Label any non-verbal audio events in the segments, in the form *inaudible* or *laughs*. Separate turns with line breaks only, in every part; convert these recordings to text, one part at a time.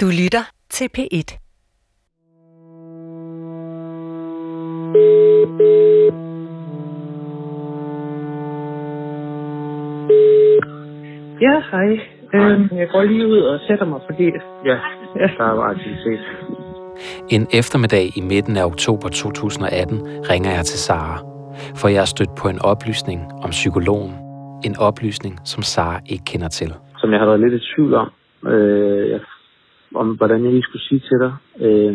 Du lytter til P1.
Ja, hej. Øhm, jeg går lige ud og sætter mig, fordi...
Ja, der var aktivitet.
En eftermiddag i midten af oktober 2018 ringer jeg til Sara, for jeg er stødt på en oplysning om psykologen. En oplysning, som Sara ikke kender til.
Som jeg har været lidt i tvivl om, øh, jeg, om hvordan jeg lige skulle sige til dig. Øh,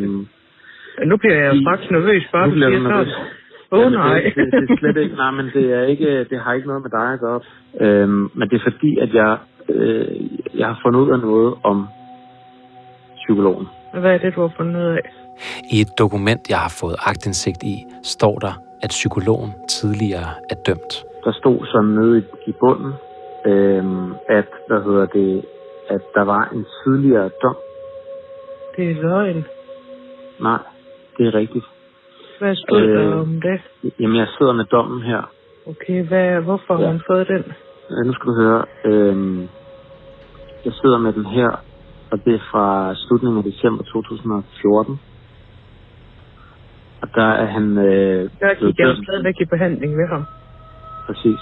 Nu bliver jeg
I-
straks nervøs, bare
nu bliver du nervøs.
Åh oh,
Jamen,
nej.
Det, det, det, er slet ikke, nej, men det, er ikke, det har ikke noget med dig at gøre. Øhm, men det er fordi, at jeg, øh, jeg har fundet ud af noget om psykologen.
Hvad er det, du har fundet ud af?
I et dokument, jeg har fået agtindsigt i, står der, at psykologen tidligere er dømt.
Der stod sådan nede i, i bunden, øhm, at, hvad hedder det, at der var en tidligere dom.
Det er løgn.
Nej, det er rigtigt.
Hvad stod øh... der
Øh.
om det?
Jamen, jeg sidder med dommen her.
Okay, hvad, hvorfor har
Ja.
hun fået den?
Øh, nu skal du høre. Øhm, jeg sidder med den her, og det er fra slutningen af december 2014. Og der er han øh,
Der gik jeg stadigvæk i behandling ved ham.
Præcis.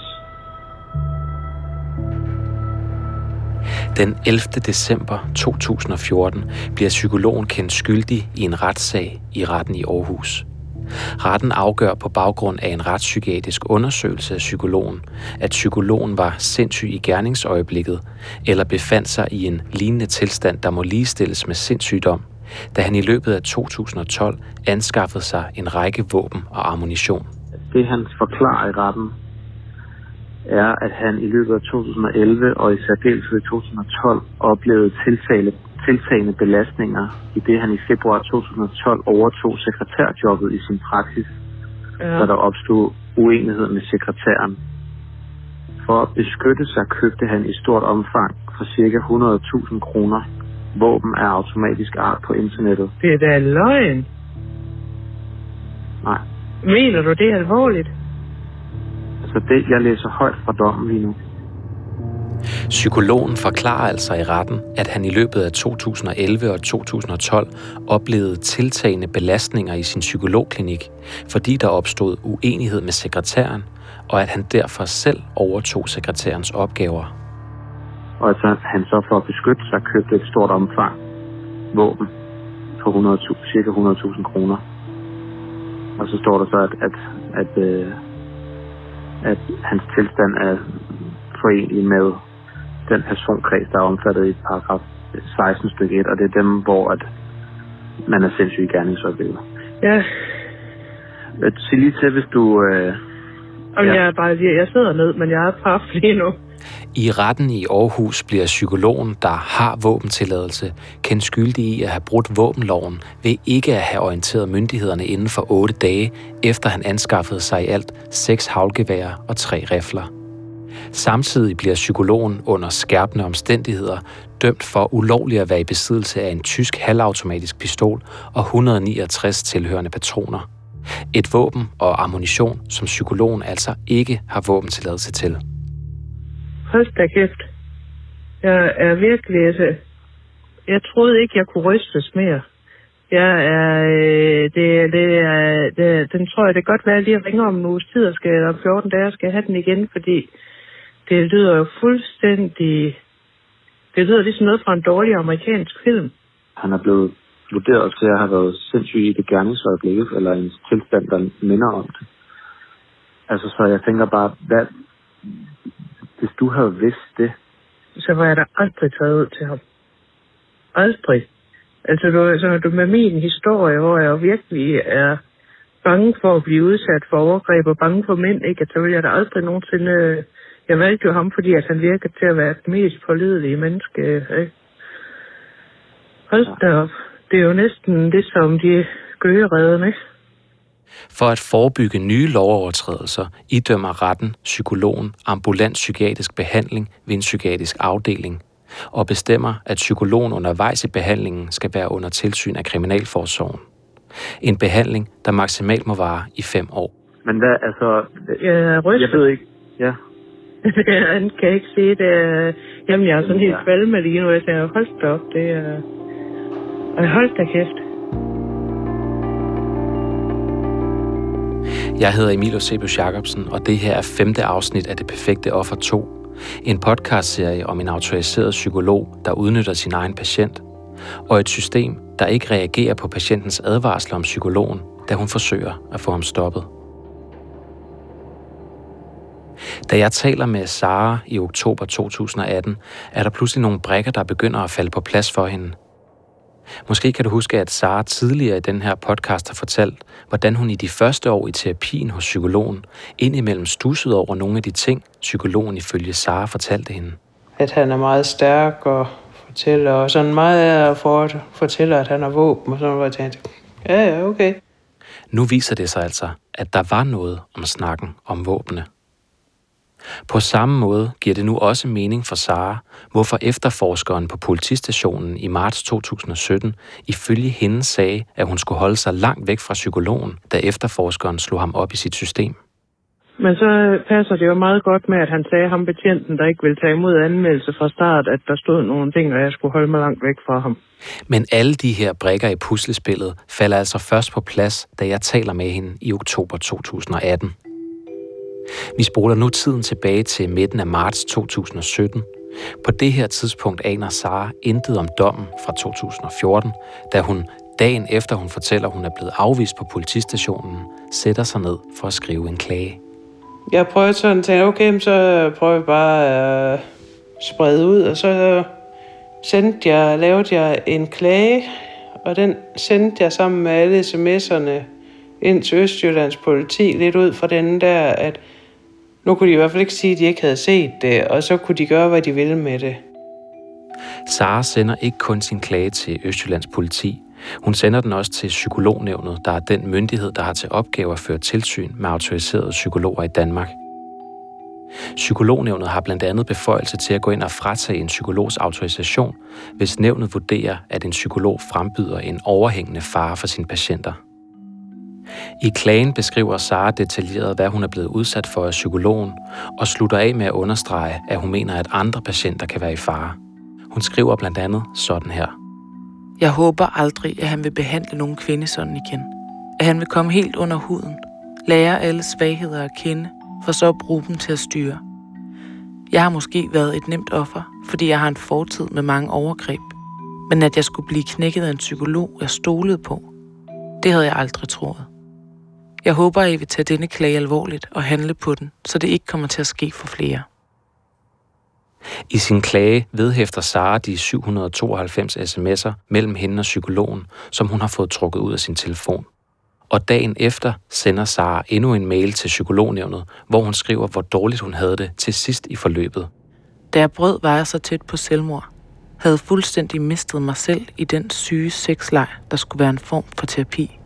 Den 11. december 2014 bliver psykologen kendt skyldig i en retssag i retten i Aarhus. Retten afgør på baggrund af en retspsykiatrisk undersøgelse af psykologen, at psykologen var sindssyg i gerningsøjeblikket, eller befandt sig i en lignende tilstand, der må ligestilles med sindssygdom, da han i løbet af 2012 anskaffede sig en række våben og ammunition.
Det han forklarer i retten, er, at han i løbet af 2011 og i særdeleshed i 2012 oplevede tiltale, tiltagende belastninger i det, han i februar 2012 overtog sekretærjobbet i sin praksis,
Ja.
da der opstod uenighed med sekretæren. For at beskytte sig købte han i stort omfang for ca. 100.000 kroner våben af automatisk art på internettet.
Det er da løgn.
Nej,
Mener du, det er alvorligt?
Altså det, jeg læser højt fra dommen lige nu.
Psykologen forklarer altså i retten, at han i løbet af 2011 og 2012 oplevede tiltagende belastninger i sin psykologklinik, fordi der opstod uenighed med sekretæren, og at han derfor selv overtog sekretærens opgaver.
Og at så- han så for at beskytte sig købte et stort omfang våben for 100, cirka 100.000 kroner. Og så står der så, at, at, at, øh, at hans tilstand er forenlig med den personkreds, der er omfattet i paragraf 16 stykke 1, og det er dem, hvor at man er sindssyg i gerningsøjeblikket.
Ja.
Øh, Sig lige til, hvis du... Øh,
Om
Ja.
jeg bare jeg sidder ned, men jeg er på *laughs* lige nu.
I retten i Aarhus bliver psykologen, der har våbentilladelse, kendt skyldig i at have brudt våbenloven ved ikke at have orienteret myndighederne inden for 8 dage, efter han anskaffede sig i alt seks havlgeværer og tre rifler. Samtidig bliver psykologen under skærpende omstændigheder dømt for ulovligt at være i besiddelse af en tysk halvautomatisk pistol og 169 tilhørende patroner. Et våben og ammunition, som psykologen altså ikke har våbentilladelse til.
Hold da kæft. Jeg er virkelig... Altså, jeg troede ikke, jeg kunne rystes mere. Jeg er... Øh, det, det er det, den tror jeg, det kan godt være, at jeg lige ringer om en uges tid, og skal, om 14 dage skal jeg have den igen, fordi det lyder jo fuldstændig... Det lyder ligesom noget fra en dårlig amerikansk film.
han er blevet vurderet til at have været sindssyg i det gerningsøjeblik, eller en tilstand, der minder om det. Altså, så jeg tænker bare, hvad, hvis du havde vidst det,
så var jeg da aldrig taget ud til ham. Aldrig. Altså, du, så du med min historie, hvor jeg virkelig er bange for at blive udsat for overgreb og bange for mænd, ikke? At så ville jeg da aldrig nogensinde... Øh, jeg valgte jo ham, fordi at han virker til at være det mest pålidelige menneske, øh, ikke? Hold da op. Det er jo næsten det, som de gøgeredden, ikke?
For at forebygge nye lovovertrædelser idømmer retten psykologen ambulant psykiatrisk behandling ved en psykiatrisk afdeling og bestemmer, at psykologen undervejs i behandlingen skal være under tilsyn af Kriminalforsorgen. En behandling, der maksimalt må vare i fem år.
men hvad, altså,
Jeg er
jeg
rystet.
ved ikke, ja, *laughs*
Han kan ikke se det. Jamen, jeg er sådan helt kvalme lige nu. Jeg tænker, hold op, det er... Og hold da kæft.
Jeg hedder Emil Eusebius Jacobsen, og det her er femte afsnit af Det Perfekte Offer 2. En podcastserie om en autoriseret psykolog, der udnytter sin egen patient, og et system, der ikke reagerer på patientens advarsler om psykologen, da hun forsøger at få ham stoppet. Da jeg taler med Sara i oktober 2018, er der pludselig nogle brækker, der begynder at falde på plads for hende. Måske kan du huske, at Sara tidligere i den her podcast har fortalt, hvordan hun i de første år i terapien hos psykologen indimellem stussede over nogle af de ting, psykologen ifølge Sara fortalte hende.
At han er meget stærk og fortæller, og sådan meget for at fortælle, at han har våben, og sådan noget, jeg tænkte, ja, ja, okay.
Nu viser det sig altså, at der var noget om snakken om våbne. På samme måde giver det nu også mening for Sara, hvorfor efterforskeren på politistationen i marts 2017 ifølge hende sagde, at hun skulle holde sig langt væk fra psykologen, da efterforskeren slog ham op i sit system.
Men så passer det jo meget godt med, at han sagde ham betjenten, der ikke ville tage imod anmeldelse fra start, at der stod nogle ting, og jeg skulle holde mig langt væk fra ham.
Men alle de her brikker i puslespillet falder altså først på plads, da jeg taler med hende i oktober 2018. Vi spoler nu tiden tilbage til midten af marts 2017. På det her tidspunkt aner Sara intet om dommen fra 2014, da hun dagen efter hun fortæller, at hun er blevet afvist på politistationen, sætter sig ned for at skrive en klage.
Jeg prøver sådan at tænke, okay, så prøver jeg bare at sprede ud, og så sendte jeg, lavede jeg en klage, og den sendte jeg sammen med alle sms'erne ind til Østjyllands politi, lidt ud fra den der, at nu kunne de i hvert fald ikke sige, at de ikke havde set det, og så kunne de gøre, hvad de ville med det.
Sara sender ikke kun sin klage til Østjyllands politi. Hun sender den også til Psykolognævnet, der er den myndighed, der har til opgave at føre tilsyn med autoriserede psykologer i Danmark. Psykolognævnet har blandt andet beføjelse til at gå ind og fratage en psykologs autorisation, hvis nævnet vurderer, at en psykolog frembyder en overhængende fare for sine patienter. I klagen beskriver Sara detaljeret, hvad hun er blevet udsat for af psykologen, og slutter af med at understrege, at hun mener, at andre patienter kan være i fare. Hun skriver blandt andet sådan her.
Jeg håber aldrig, at han vil behandle nogen kvinde sådan igen. At han vil komme helt under huden, lære alle svagheder at kende, for så at bruge dem til at styre. Jeg har måske været et nemt offer, fordi jeg har en fortid med mange overgreb. Men at jeg skulle blive knækket af en psykolog, jeg stolede på, det havde jeg aldrig troet. Jeg håber, I vil tage denne klage alvorligt og handle på den, så det ikke kommer til at ske for flere.
I sin klage vedhæfter Sara de 792 sms'er mellem hende og psykologen, som hun har fået trukket ud af sin telefon. Og dagen efter sender Sara endnu en mail til psykolognævnet, hvor hun skriver, hvor dårligt hun havde det til sidst i forløbet.
Da jeg brød, var jeg så tæt på selvmord. Havde fuldstændig mistet mig selv i den syge sexleg, der skulle være en form for terapi.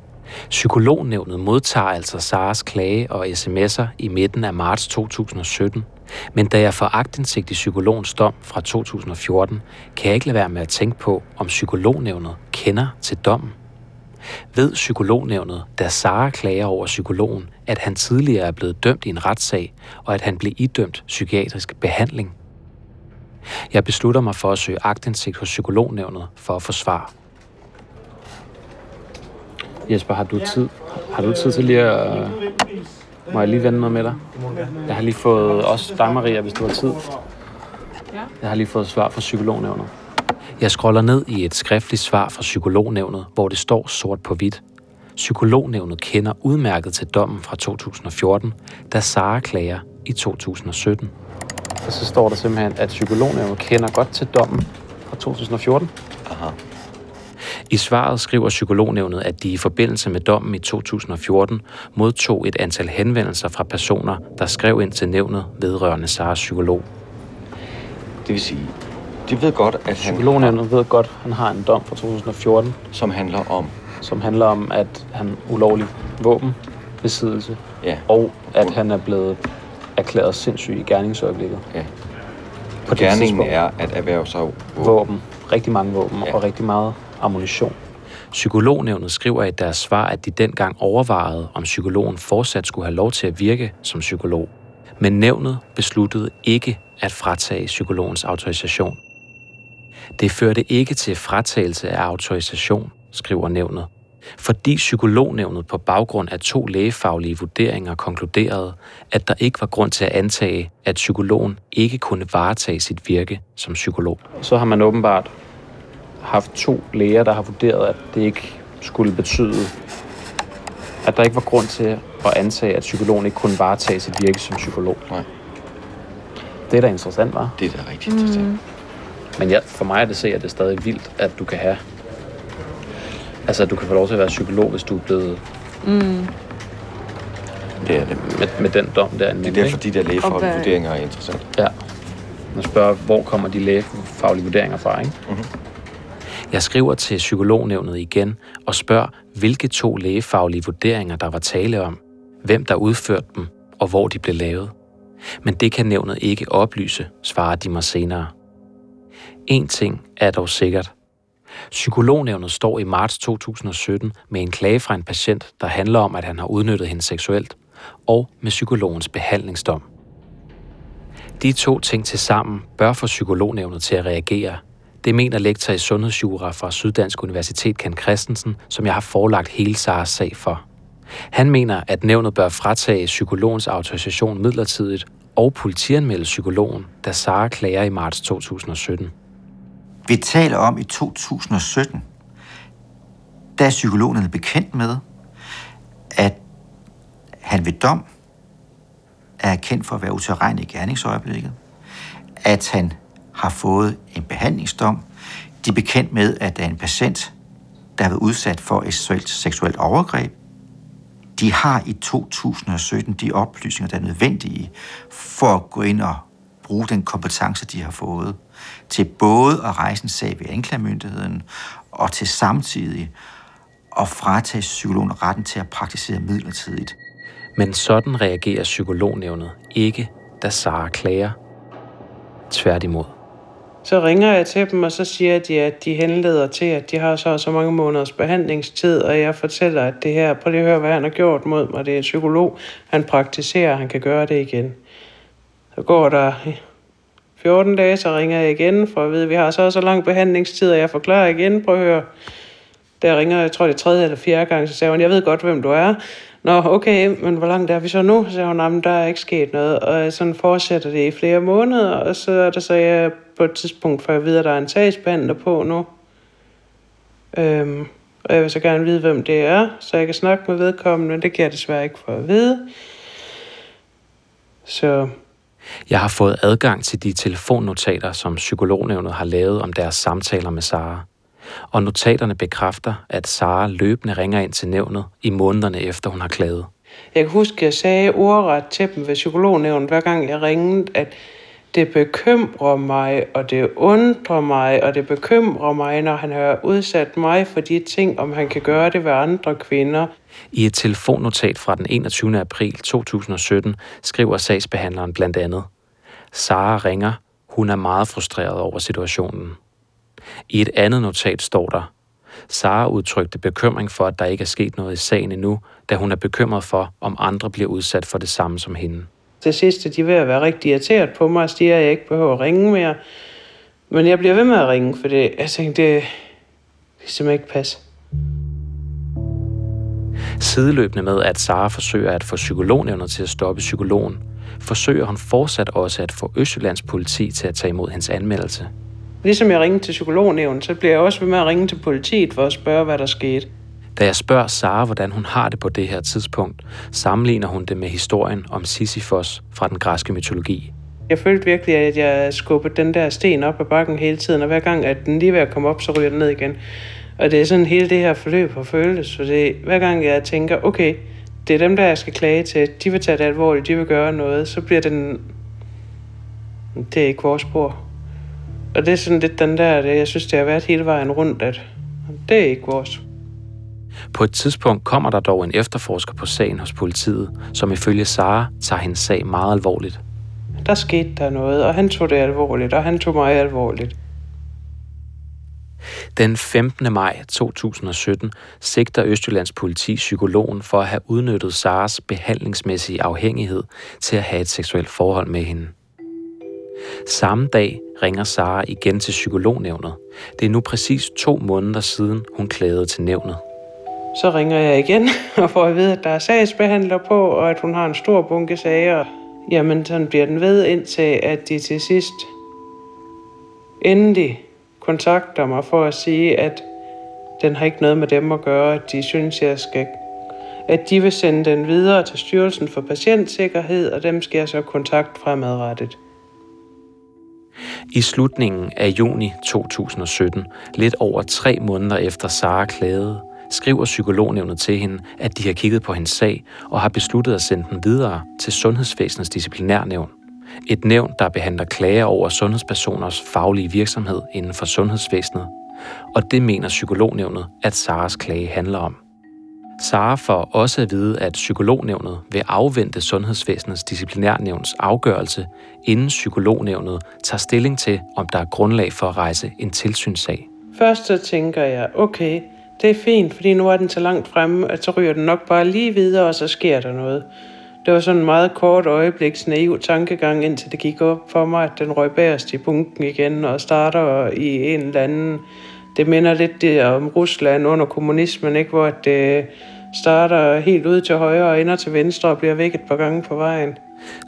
Psykolognævnet modtager altså Saras klage og sms'er i midten af marts 2017. Men da jeg får agtindsigt i psykologens dom fra 2014, kan jeg ikke lade være med at tænke på, om psykolognævnet kender til dommen. Ved psykolognævnet, da Sara klager over psykologen, at han tidligere er blevet dømt i en retssag, og at han blev idømt psykiatrisk behandling? Jeg beslutter mig for at søge agtindsigt hos psykolognævnet for at få svar. Jesper, har du tid, har du tid til lige at... Må jeg lige vende noget med dig? Jeg har lige fået, også dig Maria, hvis du har tid. Jeg har lige fået svar fra psykolognævnet. Jeg scroller ned i et skriftligt svar fra psykolognævnet, hvor det står sort på hvidt. Psykolognævnet kender udmærket til dommen fra 2014, da Sara klager i 2017. Og så står der simpelthen, at psykolognævnet kender godt til dommen fra 2014. Aha. I svaret skriver psykolognævnet, at de i forbindelse med dommen i 2014 modtog et antal henvendelser fra personer, der skrev ind til nævnet vedrørende Saras psykolog.
Det vil sige, de ved godt, at han
Psykolognævnet ved godt, at han har en dom fra 2014,
som handler om,
som handler om, at han ulovlig våbenbesiddelse,
ja,
og at han er blevet erklæret sindssyg i gerningsøjeblikket.
ja.
På
Gerningen er at erhverve sig våben.
våben. Rigtig mange våben
Ja.
og rigtig meget ammunition. Psykolognævnet skriver i deres svar, at de dengang overvejede, om psykologen fortsat skulle have lov til at virke som psykolog. Men nævnet besluttede ikke at fratage psykologens autorisation. Det førte ikke til fratagelse af autorisation, skriver nævnet, fordi psykolognævnet på baggrund af to lægefaglige vurderinger konkluderede, at der ikke var grund til at antage, at psykologen ikke kunne varetage sit virke som psykolog. Så har man åbenbart haft to læger, der har vurderet, at det ikke skulle betyde, at der ikke var grund til at antage, at psykologen ikke kunne varetage sit virke som psykolog.
Nej.
Det er da interessant, var.
Det er da rigtig interessant. Mm.
Men ja, for mig er det se, at det er stadig vildt, at du kan have... Altså, at du kan få lov til at være psykolog, hvis du er blevet
Det er det.
med, med den dom der.
Det er derfor, de der lægefaglige vurderinger er interessant.
Ja. Man spørger, hvor kommer de lægefaglige vurderinger fra, ikke?
Mhm.
Jeg skriver til psykolognævnet igen og spørger, hvilke to lægefaglige vurderinger der var tale om, hvem der udførte dem og hvor de blev lavet. Men det kan nævnet ikke oplyse, svarer de mig senere. En ting er dog sikkert. Psykolognævnet står i marts 2017 med en klage fra en patient, der handler om, at han har udnyttet hende seksuelt, og med psykologens behandlingsdom. De to ting til sammen bør få psykolognævnet til at reagere. Det mener lektor i sundhedsjura fra Syddansk Universitet Ken Christensen, som jeg har forelagt hele Saras sag for. Han mener, at nævnet bør fratage psykologens autorisation midlertidigt og politianmelde psykologen, da Sara klager i marts 2017.
Vi taler om i 2017, da psykologen er bekendt med, at han ved dom er kendt for at være utilregnelig i gerningsøjeblikket, at han har fået en behandlingsdom. De er bekendt med, at der er en patient, der har været udsat for et seksuelt, seksuelt overgreb. De har i 2017 de oplysninger, der er nødvendige for at gå ind og bruge den kompetence, de har fået, til både at rejse en sag ved anklagemyndigheden og til samtidig at fratage psykologen retten til at praktisere midlertidigt.
Men sådan reagerer psykolognævnet ikke, da Sara klager. Tværtimod.
Så ringer jeg til dem, og så siger de, at de henleder til, at de har så og så mange måneders behandlingstid, og jeg fortæller, at det her, prøv lige at høre, hvad han har gjort mod mig. Det er en psykolog, han praktiserer, han kan gøre det igen. Så går der 14 dage, så ringer jeg igen, for at vide, at vi har så og så lang behandlingstid, og jeg forklarer igen, prøv at høre. Der ringer, jeg tror det er tredje eller fjerde gang, så sagde hun, jeg ved godt, hvem du er. Nå, okay, men hvor langt er vi så nu? Så sagde hun, "Jamen, der er ikke sket noget. Og sådan fortsætter det i flere måneder, og så er der så jeg på et tidspunkt, for jeg ved, at der er en sagsbehandler på nu. Øhm, og jeg vil så gerne vide, hvem det er, så jeg kan snakke med vedkommende, men det kan jeg desværre ikke få at vide. Så
Jeg har fået adgang til de telefonnotater, som psykolognævnet har lavet om deres samtaler med Sara. Og notaterne bekræfter, at Sara løbende ringer ind til nævnet i månederne efter hun har klaget.
Jeg kan huske, at jeg sagde ordret til dem ved psykolognævnet, hver gang jeg ringede, at det bekymrer mig, og det undrer mig, og det bekymrer mig, når han har udsat mig for de ting, om han kan gøre det ved andre kvinder.
I et telefonnotat fra den 21. april 2017 skriver sagsbehandleren blandt andet, Sara ringer, hun er meget frustreret over situationen. I et andet notat står der, Sara udtrykte bekymring for, at der ikke er sket noget i sagen endnu, da hun er bekymret for, om andre bliver udsat for det samme som hende.
Til sidst er de ved at være rigtig irriteret på mig og siger, at jeg ikke behøver at ringe mere. Men jeg bliver ved med at ringe, for det, jeg tænkte, det, det simpelthen ikke passe.
Sideløbende med, at Sara forsøger at få psykolognævnet til at stoppe psykologen, forsøger hun fortsat også at få Østjyllands politi til at tage imod hendes anmeldelse.
Ligesom jeg ringede til psykolognævnen, så bliver jeg også ved med at ringe til politiet for at spørge, hvad der skete.
Da jeg spørger Sara, hvordan hun har det på det her tidspunkt, sammenligner hun det med historien om Sisyfos fra den græske mytologi.
Jeg følte virkelig, at jeg skubbede den der sten op ad bakken hele tiden, og hver gang, at den lige ved at komme op, så ryger den ned igen. Og det er sådan hele det her forløb har føltes, for det, hver gang jeg tænker, okay, det er dem, der jeg skal klage til, de vil tage det alvorligt, de vil gøre noget, så bliver den, det er ikke vores spor. Og det er sådan lidt den der, det, jeg synes, det har været hele vejen rundt, at det er ikke vores.
På et tidspunkt kommer der dog en efterforsker på sagen hos politiet, som ifølge Sara tager hendes sag meget alvorligt.
Der skete der noget, og han tog det alvorligt, og han tog mig alvorligt.
Den 15. maj 2017 sigter Østjyllands politi psykologen for at have udnyttet Saras behandlingsmæssige afhængighed til at have et seksuelt forhold med hende. Samme dag ringer Sara igen til psykolognævnet. Det er nu præcis to måneder siden, hun klagede til nævnet.
Så ringer jeg igen *laughs* og får at vide, at der er sagsbehandler på, og at hun har en stor bunke sager. Jamen, sådan bliver den ved indtil, at de til sidst endelig kontakter mig for at sige, at den har ikke noget med dem at gøre, at de synes, jeg skal at de vil sende den videre til Styrelsen for Patientsikkerhed, og dem skal jeg så kontakt fremadrettet.
I slutningen af juni 2017, lidt over tre måneder efter Sara klagede, skriver psykolognævnet til hende, at de har kigget på hendes sag og har besluttet at sende den videre til Sundhedsvæsenets disciplinærnævn. Et nævn, der behandler klager over sundhedspersoners faglige virksomhed inden for sundhedsvæsenet. Og det mener psykolognævnet, at Saras klage handler om. Sara får også at vide, at psykolognævnet vil afvente Sundhedsvæsenets disciplinærnævns afgørelse, inden psykolognævnet tager stilling til, om der er grundlag for at rejse en tilsynssag.
Først så tænker jeg, okay, det er fint, fordi nu er den så langt fremme, at så ryger den nok bare lige videre, og så sker der noget. Det var sådan en meget kort øjebliks naiv tankegang, indtil det gik op for mig, at den røg bagerst i bunken igen og starter i en eller anden... Det minder lidt det om Rusland under kommunismen, ikke? hvor det starter helt ud til højre og ender til venstre og bliver væk et par gange på vejen.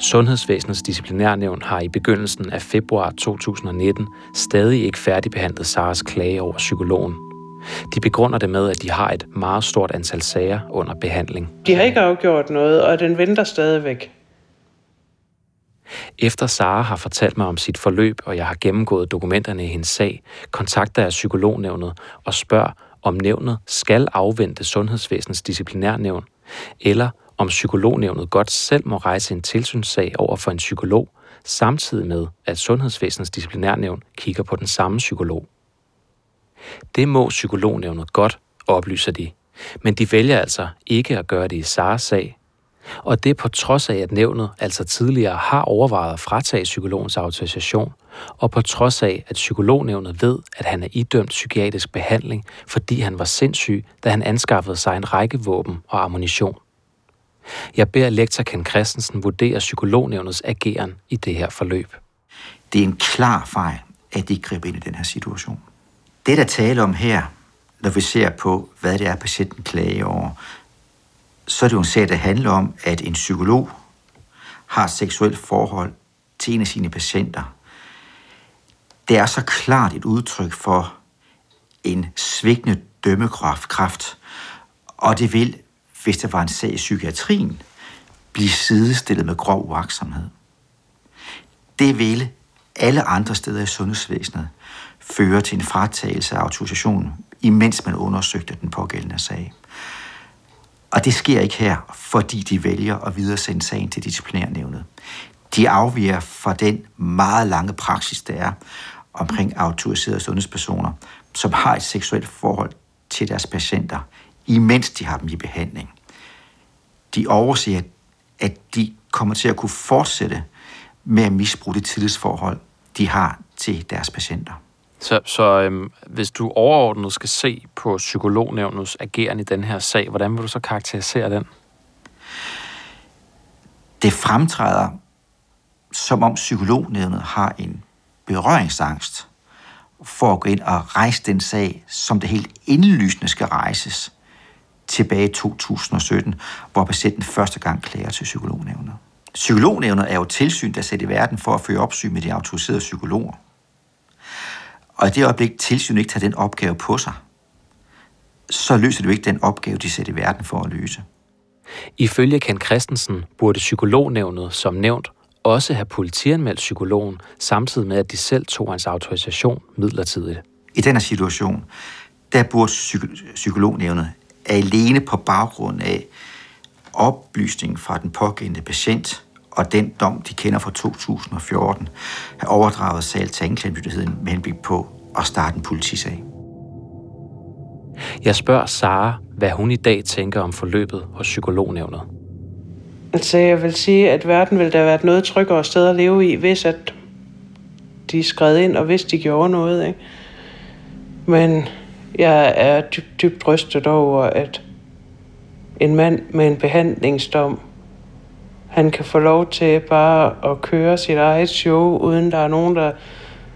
Sundhedsvæsenets disciplinærnævn har i begyndelsen af februar 2019 stadig ikke færdigbehandlet Saras klage over psykologen. De begrunder det med, at de har et meget stort antal sager under behandling.
De har ikke afgjort noget, og den venter stadigvæk.
Efter Sara har fortalt mig om sit forløb, og jeg har gennemgået dokumenterne i hendes sag, kontakter jeg psykolognævnet og spørger, om nævnet skal afvente Sundhedsvæsenets disciplinærnævn, eller om psykolognævnet godt selv må rejse en tilsynssag over for en psykolog, samtidig med, at Sundhedsvæsenets disciplinærnævn kigger på den samme psykolog. Det må psykolognævnet godt, oplyser de. Men de vælger altså ikke at gøre det i Saras sag. Og det på trods af, at nævnet altså tidligere har overvejet at fratage psykologens autorisation, og på trods af, at psykolognævnet ved, at han er idømt psykiatrisk behandling, fordi han var sindssyg, da han anskaffede sig en række våben og ammunition. Jeg beder lektor Ken Christensen vurdere psykolognævnets ageren i det her forløb.
Det er en klar fejl, at de griber ind i den her situation. Det, der taler om her, når vi ser på, hvad det er, patienten klager over, så er det jo en sag, der handler om, at en psykolog har et seksuelt forhold til en af sine patienter. Det er så klart et udtryk for en svigtende dømmekraft, og det vil, hvis der var en sag i psykiatrien, blive sidestillet med grov uaksomhed. Det ville alle andre steder i sundhedsvæsenet føre til en fratagelse af autorisationen, imens man undersøgte den pågældende sag. Og det sker ikke her, fordi de vælger at videresende sagen til disciplinærnævnet. De afviger fra den meget lange praksis, der er omkring autoriserede sundhedspersoner, som har et seksuelt forhold til deres patienter, imens de har dem i behandling. De overser, at de kommer til at kunne fortsætte med at misbruge det tillidsforhold, de har til deres patienter.
Så, så øhm, hvis du overordnet skal se på psykolognævnets ageren i den her sag, hvordan vil du så karakterisere den?
Det fremtræder, som om psykolognævnet har en berøringsangst for at gå ind og rejse den sag, som det helt indlysende skal rejses tilbage i 2017, hvor patienten første gang klager til psykolognævnet. Psykolognævnet er jo tilsyn, der sætter i verden for at føre opsyn med de autoriserede psykologer. Og i det øjeblik, tilsynet ikke tager den opgave på sig, så løser du ikke den opgave, de sætter i verden for at løse.
Ifølge Ken Christensen burde psykolognævnet, som nævnt, også have politianmeldt psykologen, samtidig med, at de selv tog hans autorisation midlertidigt.
I denne situation, der burde psyk- psykolognævnet alene på baggrund af oplysning fra den pågældende patient og den dom, de kender fra 2014, have overdraget sag til anklagemyndigheden med henblik på at starte en politisag.
Jeg spørger Sara, hvad hun i dag tænker om forløbet hos psykolognævnet.
Altså, jeg vil sige, at verden ville da være et noget tryggere sted at leve i, hvis at de skred ind, og hvis de gjorde noget. Ikke? Men jeg er dybt, dybt rystet over, at en mand med en behandlingsdom han kan få lov til bare at køre sit eget show, uden der er nogen, der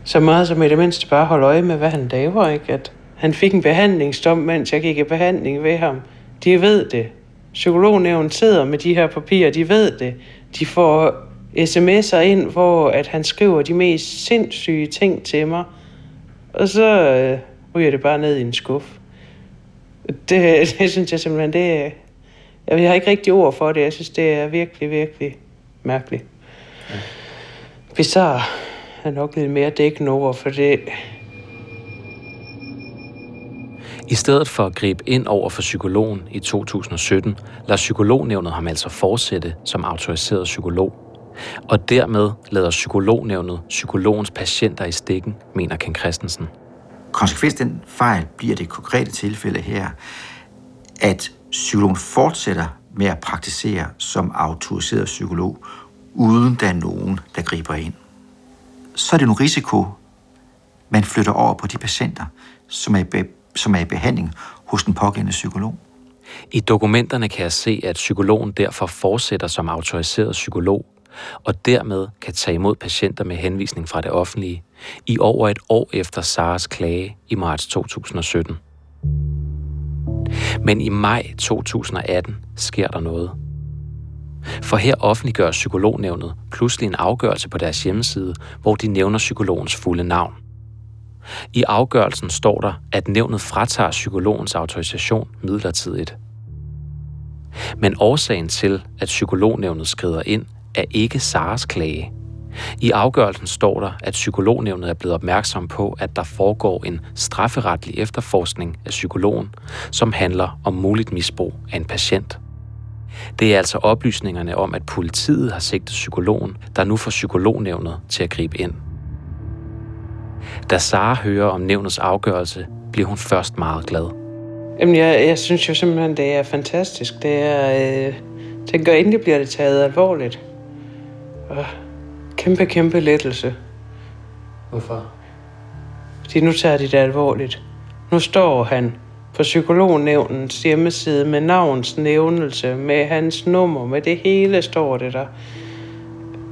så meget som i det mindste bare holder øje med, hvad han laver. Ikke? At han fik en behandlingsdom, mens jeg gik i behandling ved ham. De ved det. Psykolognævnen sidder med de her papirer, de ved det. De får sms'er ind, hvor at han skriver de mest sindssyge ting til mig. Og så øh, ryger det bare ned i en skuff. Det, *laughs* det synes jeg simpelthen, det er... Jeg har ikke rigtig ord for det. Jeg synes, det er virkelig, virkelig mærkeligt. Ja. Bizarre er nok lidt mere dækkende ord for det.
I stedet for at gribe ind over for psykologen i 2017, lader psykolognævnet ham altså fortsætte som autoriseret psykolog. Og dermed lader psykolognævnet psykologens patienter i stikken, mener Ken Christensen.
Konsekvens den fejl bliver det konkrete tilfælde her, at psykologen fortsætter med at praktisere som autoriseret psykolog, uden der er nogen, der griber ind. Så er det en risiko, man flytter over på de patienter, som er i, som er i behandling hos den pågældende psykolog.
I dokumenterne kan jeg se, at psykologen derfor fortsætter som autoriseret psykolog, og dermed kan tage imod patienter med henvisning fra det offentlige i over et år efter Saras klage i marts 2017. Men i maj 2018 sker der noget. For her offentliggør psykolognævnet pludselig en afgørelse på deres hjemmeside, hvor de nævner psykologens fulde navn. I afgørelsen står der, at nævnet fratager psykologens autorisation midlertidigt. Men årsagen til, at psykolognævnet skrider ind, er ikke Saras klage. I afgørelsen står der, at psykolognævnet er blevet opmærksom på, at der foregår en strafferetlig efterforskning af psykologen, som handler om muligt misbrug af en patient. Det er altså oplysningerne om, at politiet har sigtet psykologen, der nu får psykolognævnet til at gribe ind. Da Sara hører om nævnets afgørelse, bliver hun først meget glad.
Jamen, jeg, jeg synes jo simpelthen, det er fantastisk. Det er, øh, tænker, endelig bliver det taget alvorligt. Og kæmpe, kæmpe lettelse.
Hvorfor?
Fordi nu tager de det alvorligt. Nu står han på psykolognævnens hjemmeside med navns nævnelse, med hans nummer, med det hele står det der.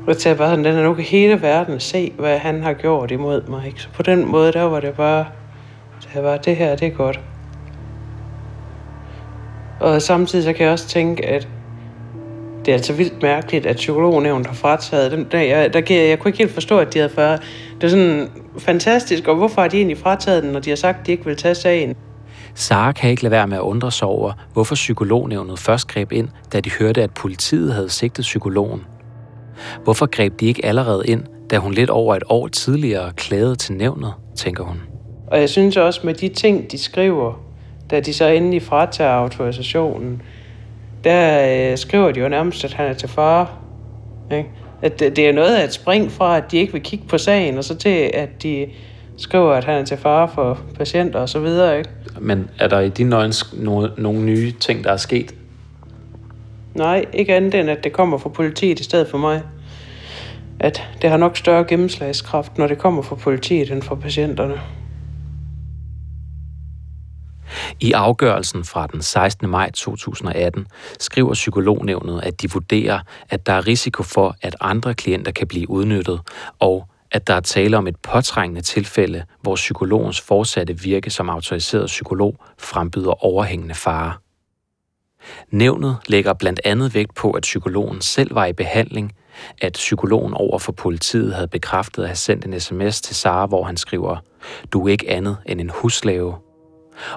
Og tager bare sådan, den er nu kan hele verden se, hvad han har gjort imod mig. Ikke? Så på den måde, der var det bare, det, var, det her, det er godt. Og samtidig så kan jeg også tænke, at det er altså vildt mærkeligt, at psykolognævnet har frataget dem. Der, jeg, der, jeg, jeg kunne ikke helt forstå, at de havde før. Det er sådan fantastisk, og hvorfor har de egentlig frataget den, når de har sagt, at de ikke vil tage sagen?
Sara kan ikke lade være med at undre sig over, hvorfor psykolognævnet først greb ind, da de hørte, at politiet havde sigtet psykologen. Hvorfor greb de ikke allerede ind, da hun lidt over et år tidligere klagede til nævnet, tænker hun.
Og jeg synes også med de ting, de skriver, da de så endelig fratager autorisationen, der øh, skriver de jo nærmest, at han er til fare. Ikke? At det, det er noget af et spring fra, at de ikke vil kigge på sagen, og så til, at de skriver, at han er til fare for patienter og så videre. Ikke?
Men er der i dine øjne nogle, nogle nye ting, der er sket?
Nej, ikke andet end, at det kommer fra politiet i stedet for mig. At det har nok større gennemslagskraft, når det kommer fra politiet end fra patienterne.
I afgørelsen fra den 16. maj 2018 skriver psykolognævnet, at de vurderer, at der er risiko for, at andre klienter kan blive udnyttet, og at der er tale om et påtrængende tilfælde, hvor psykologens fortsatte virke som autoriseret psykolog frembyder overhængende fare. Nævnet lægger blandt andet vægt på, at psykologen selv var i behandling, at psykologen over for politiet havde bekræftet at have sendt en sms til Sara, hvor han skriver, du er ikke andet end en huslave.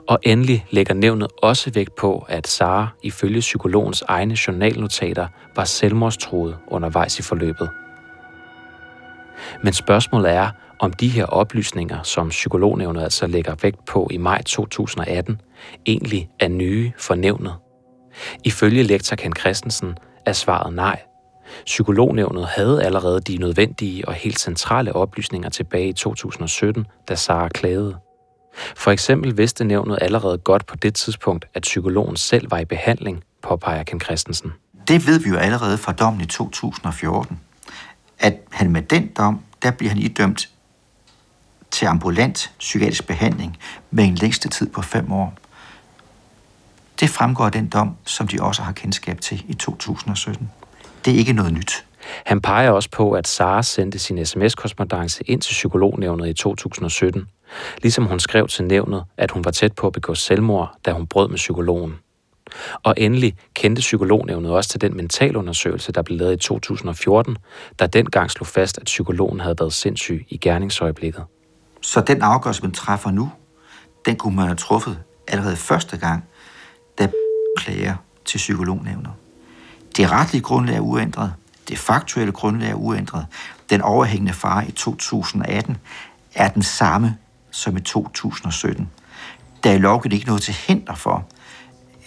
Og endelig lægger nævnet også vægt på, at Sara ifølge psykologens egne journalnotater var selvmordstruet undervejs i forløbet. Men spørgsmålet er, om de her oplysninger, som psykolognævnet altså lægger vægt på i maj 2018, egentlig er nye for nævnet. Ifølge lektor Ken Christensen er svaret nej. Psykolognævnet havde allerede de nødvendige og helt centrale oplysninger tilbage i 2017, da Sara klagede. For eksempel vidste nævnet allerede godt på det tidspunkt, at psykologen selv var i behandling, påpeger Ken Christensen.
Det ved vi jo allerede fra dommen i 2014, at han med den dom, der bliver han idømt til ambulant psykiatrisk behandling med en længste tid på fem år. Det fremgår af den dom, som de også har kendskab til i 2017. Det er ikke noget nyt.
Han peger også på, at Sara sendte sin sms-korrespondence ind til psykolognævnet i 2017, ligesom hun skrev til nævnet, at hun var tæt på at begå selvmord, da hun brød med psykologen. Og endelig kendte psykolognævnet også til den mentalundersøgelse, der blev lavet i 2014, der dengang slog fast, at psykologen havde været sindssyg i gerningsøjeblikket.
Så den afgørelse, man træffer nu, den kunne man have truffet allerede første gang, da klager til psykolognævnet. Det retlige grundlag er uændret, det faktuelle grundlag er uændret. Den overhængende fare i 2018 er den samme som i 2017. Der er lovgivet ikke noget til hinder for,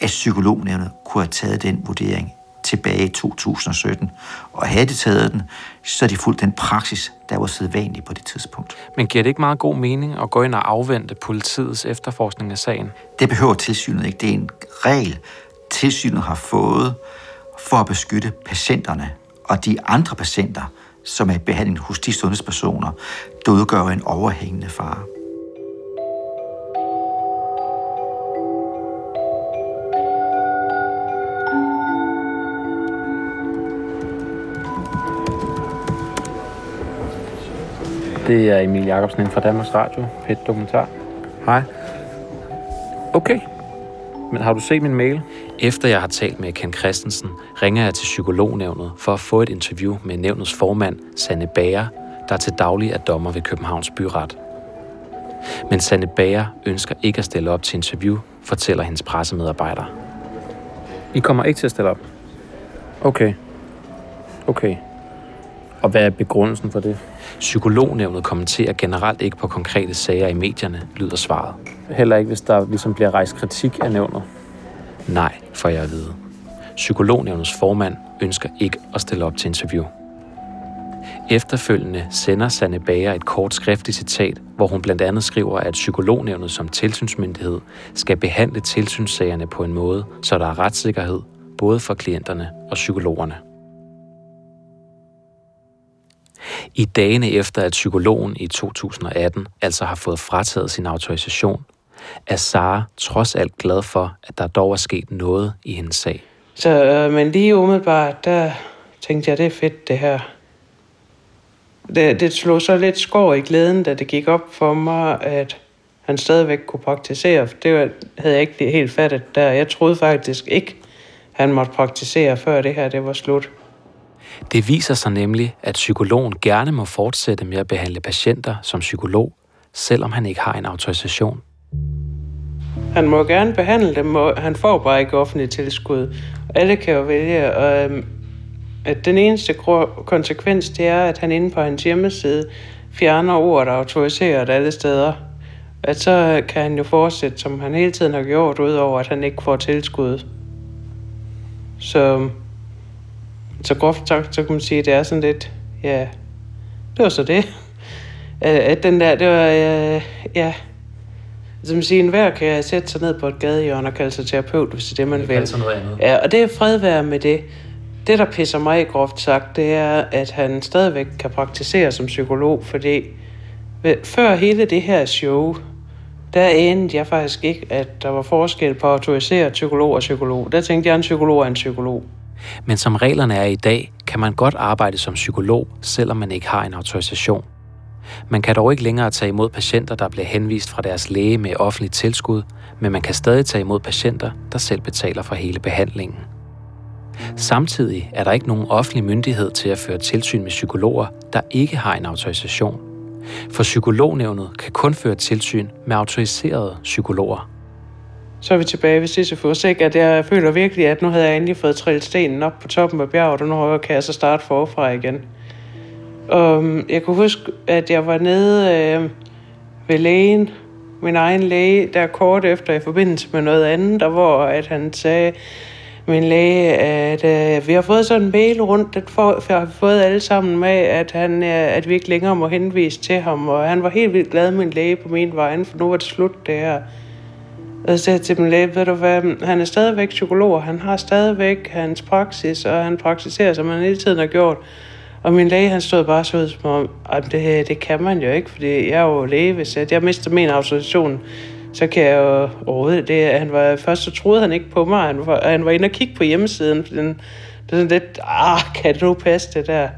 at psykolognævnet kunne have taget den vurdering tilbage i 2017. Og havde de taget den, så er de fuldt den praksis, der var sædvanlig på det tidspunkt.
Men giver det ikke meget god mening at gå ind og afvente politiets efterforskning af sagen?
Det behøver tilsynet ikke. Det er en regel, tilsynet har fået for at beskytte patienterne og de andre patienter, som er i behandling hos de sundhedspersoner, der udgør en overhængende fare.
Det er Emil Jacobsen fra Danmarks Radio, Pet Dokumentar. Hej. Okay. Men har du set min mail? Efter jeg har talt med Ken Christensen, ringer jeg til psykolognævnet for at få et interview med nævnets formand, Sanne Bager, der til daglig er dommer ved Københavns Byret. Men Sanne Bager ønsker ikke at stille op til interview, fortæller hendes pressemedarbejder. I kommer ikke til at stille op? Okay. Okay. Og hvad er begrundelsen for det? Psykolognævnet kommenterer generelt ikke på konkrete sager i medierne, lyder svaret. Heller ikke, hvis der ligesom bliver rejst kritik af nævnet? Nej, får jeg at vide. Psykolognævnets formand ønsker ikke at stille op til interview. Efterfølgende sender Sanne Bager et kort skriftligt citat, hvor hun blandt andet skriver, at psykolognævnet som tilsynsmyndighed skal behandle tilsynssagerne på en måde, så der er retssikkerhed både for klienterne og psykologerne. I dagene efter, at psykologen i 2018 altså har fået frataget sin autorisation, er Sara trods alt glad for, at der dog er sket noget i hendes sag.
Så, øh, men lige umiddelbart, der tænkte jeg, det er fedt det her. Det, det slog så lidt skår i glæden, da det gik op for mig, at han stadigvæk kunne praktisere. Det var, havde jeg ikke helt fattet der. Jeg troede faktisk ikke, han måtte praktisere, før det her det var slut.
Det viser sig nemlig, at psykologen gerne må fortsætte med at behandle patienter som psykolog, selvom han ikke har en autorisation.
Han må gerne behandle dem, og han får bare ikke offentligt tilskud. Alle kan jo vælge, og øhm, at den eneste konsekvens, det er, at han inde på hans hjemmeside fjerner ordet autoriseret alle steder. At så kan han jo fortsætte, som han hele tiden har gjort, udover at han ikke får tilskud. Så så groft sagt, så kan man sige, at det er sådan lidt, ja, det var så det. At den der, det var, øh, ja, som siger, en hver kan sætte sig ned på et gadehjørne og kalde sig terapeut, hvis det er det, man vil. Ja, og det er fredvær med det. Det, der pisser mig i groft sagt, det er, at han stadigvæk kan praktisere som psykolog, fordi før hele det her show, der anede jeg faktisk ikke, at der var forskel på autoriseret psykolog og psykolog. Der tænkte jeg, at en psykolog er en psykolog.
Men som reglerne er i dag, kan man godt arbejde som psykolog, selvom man ikke har en autorisation. Man kan dog ikke længere tage imod patienter, der bliver henvist fra deres læge med offentligt tilskud, men man kan stadig tage imod patienter, der selv betaler for hele behandlingen. Samtidig er der ikke nogen offentlig myndighed til at føre tilsyn med psykologer, der ikke har en autorisation. For psykolognævnet kan kun føre tilsyn med autoriserede psykologer
så er vi tilbage ved Sisyphus, ikke? At jeg føler virkelig, at nu havde jeg endelig fået trillet stenen op på toppen af bjerget, og nu kan jeg så starte forfra igen. Og øhm, jeg kunne huske, at jeg var nede øh, ved lægen, min egen læge, der kort efter i forbindelse med noget andet, og hvor at han sagde, min læge, at øh, vi har fået sådan en mail rundt, det for, vi har fået alle sammen med, at, han, øh, at vi ikke længere må henvise til ham, og han var helt vildt glad, min læge, på min vej, for nu var det slut det her. Og så sagde til min læge, ved du hvad, han er stadigvæk psykolog, han har stadigvæk hans praksis, og han praktiserer, som han hele tiden har gjort. Og min læge, han stod bare så ud som om, at det, det kan man jo ikke, fordi jeg er jo læge, hvis jeg, jeg mister min autorisation, så kan jeg jo overhovedet det. Han var, først så troede han ikke på mig, han var, han var inde og kigge på hjemmesiden, for den, Det er sådan lidt, ah, kan det nu passe det der?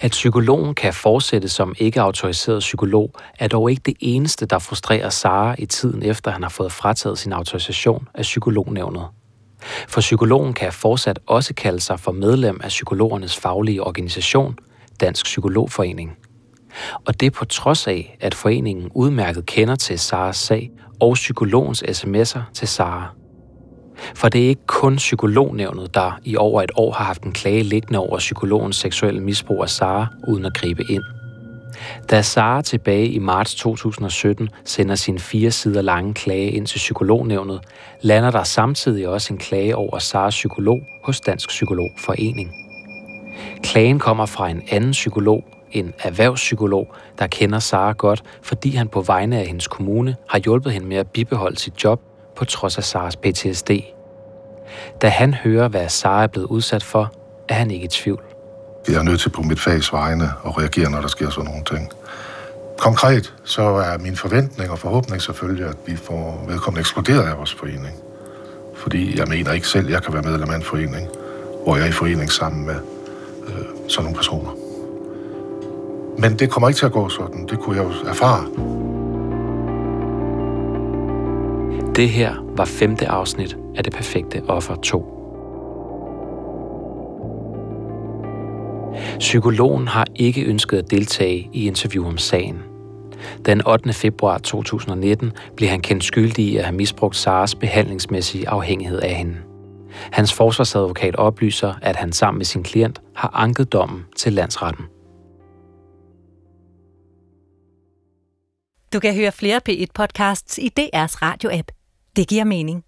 At psykologen kan fortsætte som ikke autoriseret psykolog, er dog ikke det eneste, der frustrerer Sara i tiden efter, han har fået frataget sin autorisation af psykolognævnet. For psykologen kan fortsat også kalde sig for medlem af psykologernes faglige organisation, Dansk Psykologforening. Og det på trods af, at foreningen udmærket kender til Saras sag og psykologens sms'er til Sara. For det er ikke kun psykolognævnet, der i over et år har haft en klage liggende over psykologens seksuelle misbrug af Sara, uden at gribe ind. Da Sara tilbage i marts 2017 sender sin fire sider lange klage ind til psykolognævnet, lander der samtidig også en klage over Saras psykolog hos Dansk Psykologforening. Klagen kommer fra en anden psykolog, en erhvervspsykolog, der kender Sara godt, fordi han på vegne af hendes kommune har hjulpet hende med at bibeholde sit job på trods af Saras PTSD. Da han hører, hvad Sara er blevet udsat for, er han ikke i tvivl.
Jeg er nødt til på mit fags vegne at reagere, når der sker sådan nogle ting. Konkret så er min forventning og forhåbning selvfølgelig, at vi får vedkommende ekskluderet af vores forening. Fordi jeg mener ikke selv, at jeg kan være medlem af en forening, hvor jeg er i forening sammen med øh, sådan nogle personer. Men det kommer ikke til at gå sådan. Det kunne jeg jo erfare.
Det her var femte afsnit af Det Perfekte Offer 2. Psykologen har ikke ønsket at deltage i interview om sagen. Den 8. februar 2019 blev han kendt skyldig i at have misbrugt Saras behandlingsmæssige afhængighed af hende. Hans forsvarsadvokat oplyser, at han sammen med sin klient har anket dommen til landsretten.
Du kan høre flere P1-podcasts i DR's radio-app. Det giver mening.